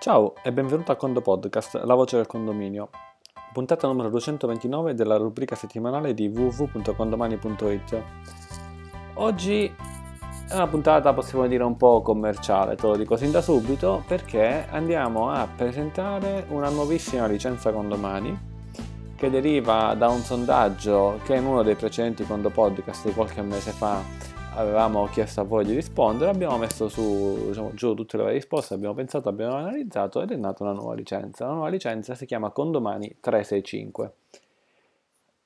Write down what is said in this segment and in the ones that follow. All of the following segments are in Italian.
Ciao e benvenuto a Condo Podcast, la voce del condominio. Puntata numero 229 della rubrica settimanale di www.condomani.it. Oggi è una puntata, possiamo dire, un po' commerciale, te lo dico sin da subito, perché andiamo a presentare una nuovissima licenza condomani che deriva da un sondaggio che in uno dei precedenti Condo Podcast di qualche mese fa avevamo chiesto a voi di rispondere, abbiamo messo su, diciamo, giù tutte le varie risposte, abbiamo pensato, abbiamo analizzato ed è nata una nuova licenza. La nuova licenza si chiama Condomani 365.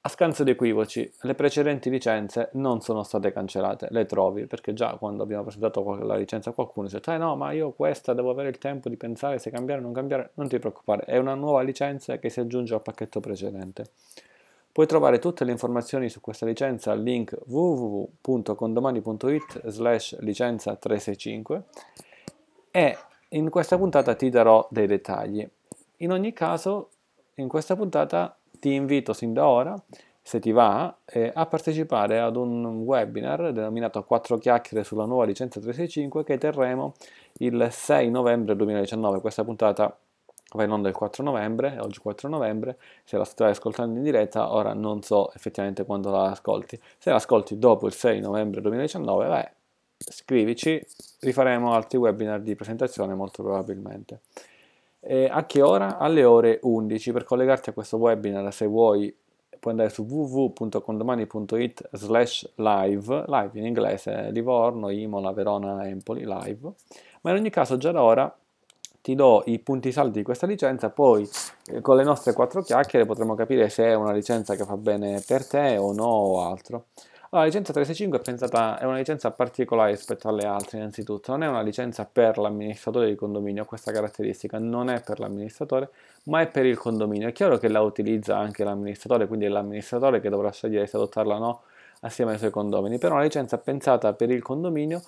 A scanso di equivoci, le precedenti licenze non sono state cancellate, le trovi, perché già quando abbiamo presentato la licenza a qualcuno detto, eh no, ma io questa devo avere il tempo di pensare se cambiare o non cambiare, non ti preoccupare, è una nuova licenza che si aggiunge al pacchetto precedente. Puoi trovare tutte le informazioni su questa licenza al link www.condomani.it slash licenza 365 e in questa puntata ti darò dei dettagli. In ogni caso, in questa puntata ti invito sin da ora, se ti va, eh, a partecipare ad un webinar denominato 4 chiacchiere sulla nuova licenza 365 che terremo il 6 novembre 2019. Questa puntata va in onda il 4 novembre, oggi 4 novembre, se la stai ascoltando in diretta, ora non so effettivamente quando la ascolti. Se la ascolti dopo il 6 novembre 2019, beh, scrivici, rifaremo altri webinar di presentazione molto probabilmente. E a che ora? Alle ore 11. Per collegarti a questo webinar, se vuoi, puoi andare su www.condomani.it slash live, live in inglese, Livorno, Imola, Verona, Empoli, live. Ma in ogni caso già da ora ti do i punti saldi di questa licenza, poi eh, con le nostre quattro chiacchiere potremo capire se è una licenza che fa bene per te o no o altro. Allora, la licenza 365 è pensata, è una licenza particolare rispetto alle altre, innanzitutto, non è una licenza per l'amministratore di condominio, questa caratteristica non è per l'amministratore, ma è per il condominio. È chiaro che la utilizza anche l'amministratore, quindi è l'amministratore che dovrà scegliere se adottarla o no assieme ai suoi condomini, però è una licenza pensata per il condominio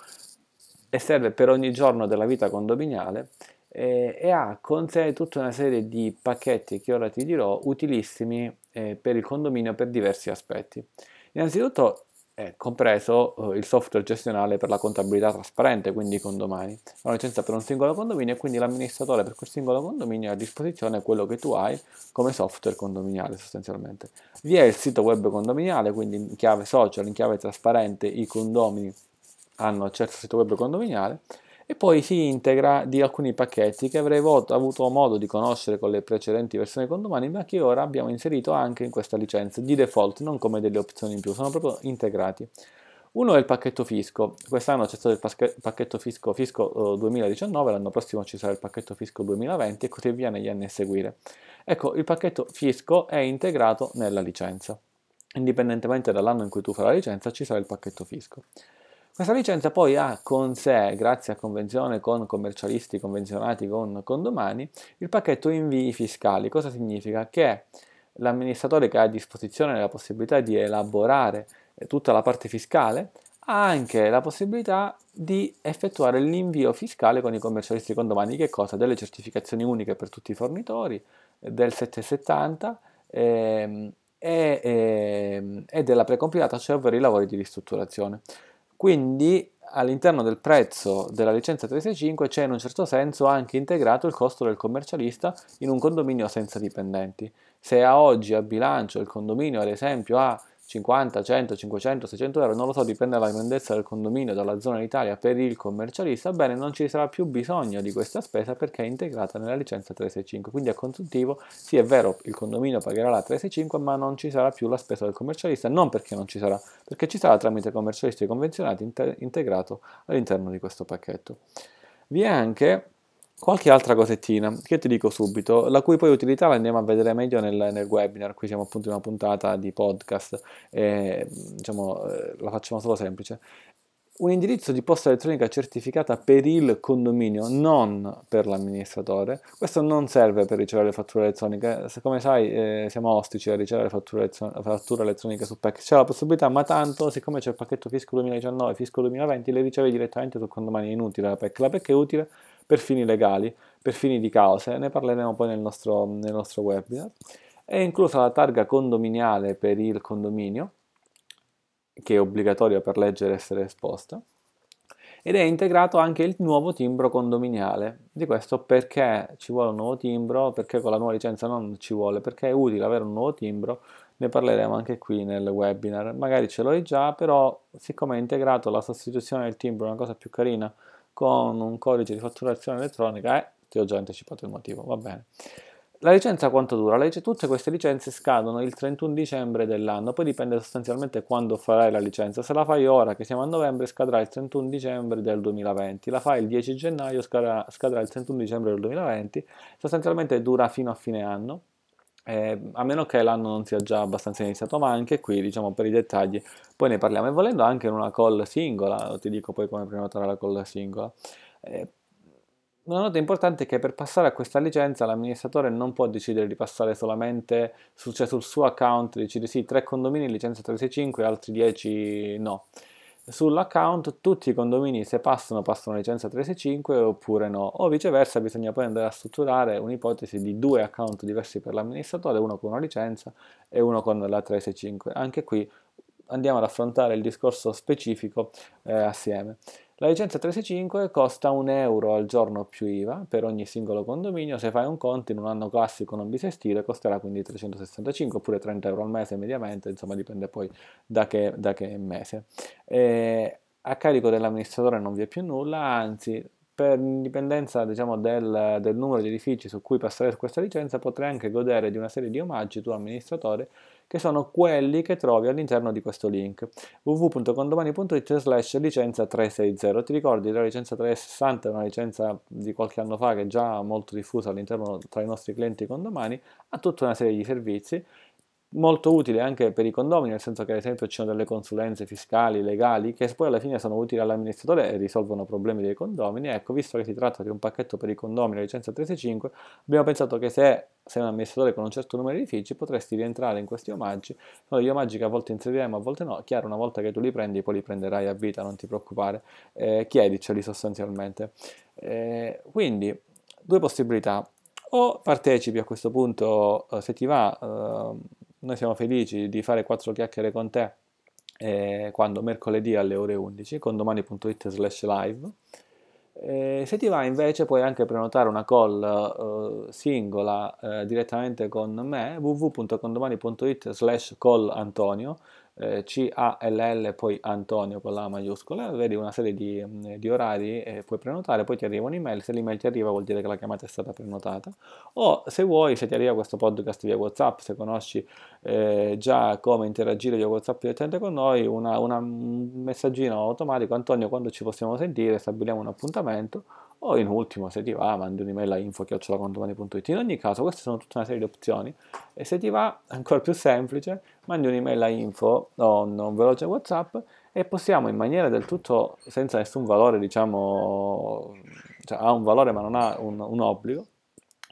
e serve per ogni giorno della vita condominiale eh, e ha con sé tutta una serie di pacchetti che ora ti dirò utilissimi eh, per il condominio per diversi aspetti. Innanzitutto è compreso eh, il software gestionale per la contabilità trasparente, quindi i condomini. Una licenza per un singolo condominio e quindi l'amministratore per quel singolo condominio ha a disposizione quello che tu hai come software condominiale sostanzialmente. Vi è il sito web condominiale, quindi in chiave social, in chiave trasparente, i condomini hanno accesso al sito web condominiale e poi si integra di alcuni pacchetti che avrei avuto modo di conoscere con le precedenti versioni condomani ma che ora abbiamo inserito anche in questa licenza di default, non come delle opzioni in più, sono proprio integrati. Uno è il pacchetto fisco, quest'anno c'è stato il pacchetto fisco, fisco 2019, l'anno prossimo ci sarà il pacchetto fisco 2020 e così via negli anni a seguire. Ecco, il pacchetto fisco è integrato nella licenza. Indipendentemente dall'anno in cui tu farai la licenza ci sarà il pacchetto fisco. Questa licenza poi ha con sé, grazie a convenzione con commercialisti convenzionati con condomani, il pacchetto invii fiscali. Cosa significa? Che l'amministratore che ha a disposizione la possibilità di elaborare eh, tutta la parte fiscale ha anche la possibilità di effettuare l'invio fiscale con i commercialisti condomani. Che cosa? Delle certificazioni uniche per tutti i fornitori, eh, del 770 ehm, e, ehm, e della precompilata, cioè ovvero i lavori di ristrutturazione. Quindi all'interno del prezzo della licenza 365 c'è in un certo senso anche integrato il costo del commercialista in un condominio senza dipendenti. Se a oggi a bilancio il condominio ad esempio ha 50, 100, 500, 600 euro, non lo so, dipende dalla grandezza del condominio, dalla zona d'Italia per il commercialista, bene, non ci sarà più bisogno di questa spesa perché è integrata nella licenza 365. Quindi a consuntivo, sì è vero, il condominio pagherà la 365, ma non ci sarà più la spesa del commercialista, non perché non ci sarà, perché ci sarà tramite commercialisti convenzionati integrato all'interno di questo pacchetto. Vi è anche Qualche altra cosettina che ti dico subito, la cui poi utilità la andiamo a vedere meglio nel, nel webinar, qui siamo appunto in una puntata di podcast e diciamo eh, la facciamo solo semplice. Un indirizzo di posta elettronica certificata per il condominio, non per l'amministratore. Questo non serve per ricevere le fatture elettroniche. Se, come sai, eh, siamo ostici a ricevere fatture, fatture elettroniche su PEC. C'è la possibilità, ma tanto, siccome c'è il pacchetto fisco 2019 e fisco 2020, le riceve direttamente sul condominio. È inutile la PEC. La PEC è utile per fini legali, per fini di cause, ne parleremo poi nel nostro, nel nostro webinar. È inclusa la targa condominiale per il condominio, che è obbligatoria per legge essere esposta, ed è integrato anche il nuovo timbro condominiale. Di questo perché ci vuole un nuovo timbro, perché con la nuova licenza non ci vuole, perché è utile avere un nuovo timbro, ne parleremo anche qui nel webinar. Magari ce l'hai già, però siccome è integrato la sostituzione del timbro, una cosa più carina, con un codice di fatturazione elettronica, eh, ti ho già anticipato il motivo, va bene. La licenza quanto dura? tutte queste licenze scadono il 31 dicembre dell'anno, poi dipende sostanzialmente quando farai la licenza. Se la fai ora, che siamo a novembre, scadrà il 31 dicembre del 2020. La fai il 10 gennaio, scadrà, scadrà il 31 dicembre del 2020. Sostanzialmente dura fino a fine anno. Eh, a meno che l'anno non sia già abbastanza iniziato, ma anche qui, diciamo, per i dettagli, poi ne parliamo. E volendo anche in una call singola, ti dico poi come prenotare la call singola. Eh, una nota importante è che per passare a questa licenza l'amministratore non può decidere di passare solamente su, cioè sul suo account, decide sì, tre condomini licenza 365 e altri 10 no. Sull'account tutti i condomini se passano passano licenza 365 oppure no, o viceversa bisogna poi andare a strutturare un'ipotesi di due account diversi per l'amministratore, uno con una licenza e uno con la 365. Anche qui andiamo ad affrontare il discorso specifico eh, assieme. La licenza 365 costa un euro al giorno più IVA per ogni singolo condominio, se fai un conto in un anno classico non bisestile costerà quindi 365 oppure 30 euro al mese mediamente, insomma dipende poi da che, da che mese. E a carico dell'amministratore non vi è più nulla, anzi per indipendenza diciamo, del, del, numero di edifici su cui passare questa licenza potrai anche godere di una serie di omaggi tu amministratore che sono quelli che trovi all'interno di questo link. www.condomani.it slash licenza 360 ti ricordi la licenza 360 è una licenza di qualche anno fa che è già molto diffusa all'interno tra i nostri clienti condomani ha tutta una serie di servizi molto utile anche per i condomini, nel senso che ad esempio ci sono delle consulenze fiscali, legali, che poi alla fine sono utili all'amministratore e risolvono problemi dei condomini. Ecco, visto che si tratta di un pacchetto per i condomini, licenza 365, abbiamo pensato che se sei un amministratore con un certo numero di edifici potresti rientrare in questi omaggi. Sono degli omaggi che a volte inseriremo, a volte no. Chiaro, una volta che tu li prendi, poi li prenderai a vita, non ti preoccupare. Eh, chiediceli sostanzialmente. Eh, quindi, due possibilità. O partecipi a questo punto, eh, se ti va, eh, noi siamo felici di fare quattro chiacchiere con te eh, quando mercoledì alle ore 11 con domani.it slash live. Eh, se ti va invece puoi anche prenotare una call eh, singola eh, direttamente con me www.condomani.it slash call Antonio eh, C-A-L-L poi Antonio con la maiuscola, vedi una serie di, di orari e puoi prenotare, poi ti arriva un'email, se l'email ti arriva vuol dire che la chiamata è stata prenotata, o se vuoi, se ti arriva questo podcast via Whatsapp, se conosci eh, già come interagire via Whatsapp direttamente con noi, un messaggino automatico, Antonio quando ci possiamo sentire, stabiliamo un appuntamento, o in ultimo se ti va mandi un'email a info.condomani.it in ogni caso queste sono tutta una serie di opzioni. E se ti va ancora più semplice mandi un'email a info o un veloce whatsapp e possiamo in maniera del tutto senza nessun valore diciamo cioè ha un valore ma non ha un, un obbligo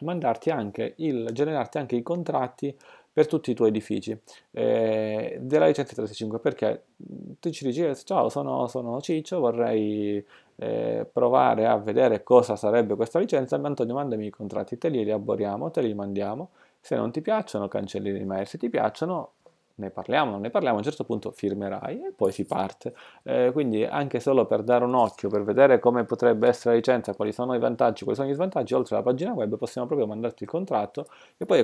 mandarti anche il generarti anche i contratti per tutti i tuoi edifici eh, della licenza 365 perché? Tu ci dici ciao sono, sono Ciccio vorrei eh, provare a vedere cosa sarebbe questa licenza, Antonio mandami i contratti, te li elaboriamo, te li mandiamo, se non ti piacciono cancelli l'email, se ti piacciono ne parliamo, non ne parliamo, a un certo punto firmerai e poi si parte. Eh, quindi anche solo per dare un occhio, per vedere come potrebbe essere la licenza, quali sono i vantaggi, quali sono gli svantaggi, oltre alla pagina web possiamo proprio mandarti il contratto e poi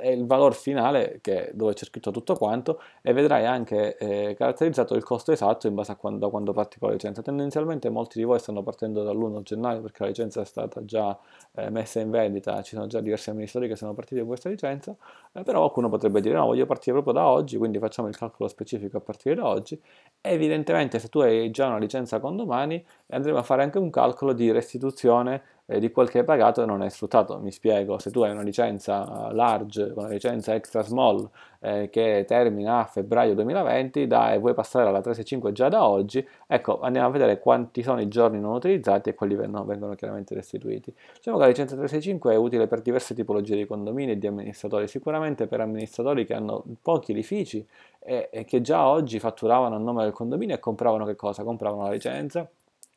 è il valore finale che, dove c'è scritto tutto quanto e vedrai anche eh, caratterizzato il costo esatto in base a quando, quando parti con la licenza. Tendenzialmente molti di voi stanno partendo dall'1 gennaio perché la licenza è stata già eh, messa in vendita, ci sono già diversi amministratori che sono partiti con questa licenza, eh, però qualcuno potrebbe dire no, voglio partire proprio da oggi, quindi facciamo il calcolo specifico a partire da oggi. Evidentemente se tu hai già una licenza con domani andremo a fare anche un calcolo di restituzione di quel che hai pagato e non hai sfruttato. Mi spiego, se tu hai una licenza large, una licenza extra small eh, che termina a febbraio 2020 da, e vuoi passare alla 365 già da oggi, ecco, andiamo a vedere quanti sono i giorni non utilizzati e quelli vengono, vengono chiaramente restituiti. Diciamo che la licenza 365 è utile per diverse tipologie di condomini e di amministratori, sicuramente per amministratori che hanno pochi edifici e, e che già oggi fatturavano a nome del condominio e compravano che cosa? Compravano la licenza,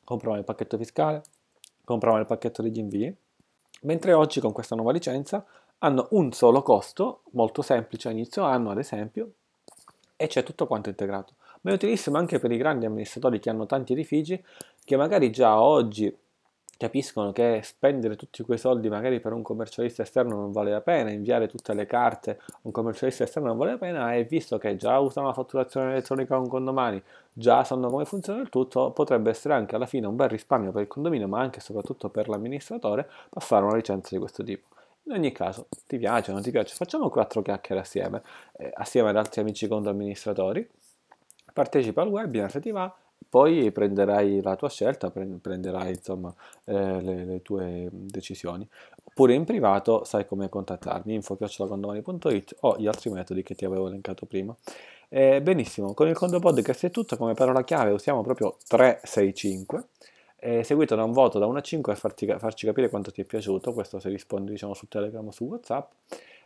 compravano il pacchetto fiscale, compravano il pacchetto degli invii, mentre oggi con questa nuova licenza hanno un solo costo, molto semplice inizio anno ad esempio, e c'è tutto quanto integrato. ma è utilissimo anche per i grandi amministratori che hanno tanti edifici, che magari già oggi capiscono che spendere tutti quei soldi magari per un commercialista esterno non vale la pena, inviare tutte le carte a un commercialista esterno non vale la pena e visto che già usano la fatturazione elettronica con condomani, già sanno come funziona il tutto, potrebbe essere anche alla fine un bel risparmio per il condominio, ma anche e soprattutto per l'amministratore, passare una licenza di questo tipo. In ogni caso, ti piace o non ti piace, facciamo quattro chiacchiere assieme, eh, assieme ad altri amici condo amministratori, partecipa al webinar se ti va, poi prenderai la tua scelta, prenderai insomma eh, le, le, tue decisioni. Oppure in privato sai come contattarmi, info.condomani.it o gli altri metodi che ti avevo elencato prima. Eh, benissimo, con il Condo Podcast è tutto, come parola chiave usiamo proprio 365 eh, seguito da un voto da 1 a 5 per farti, farci capire quanto ti è piaciuto, questo se rispondi diciamo su Telegram o su Whatsapp,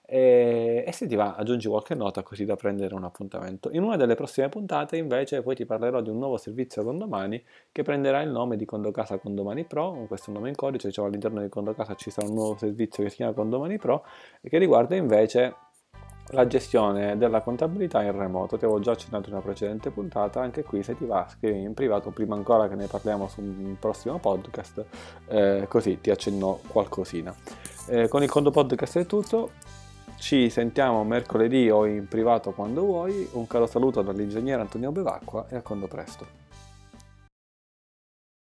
e, e, se ti va aggiungi qualche nota così da prendere un appuntamento. In una delle prossime puntate invece poi ti parlerò di un nuovo servizio condomani che prenderà il nome di Condocasa Condomani Pro, questo è un nome in codice, diciamo all'interno di Condocasa ci sarà un nuovo servizio che si chiama Condomani Pro e che riguarda invece la gestione della contabilità in remoto. Ti avevo già accennato in una precedente puntata, anche qui se ti va scrivi in privato prima ancora che ne parliamo su un prossimo podcast, eh, così ti accenno qualcosina. Eh, con il conto podcast è tutto, ci sentiamo mercoledì o in privato quando vuoi, un caro saluto dall'ingegnere Antonio Bevacqua e a quando presto.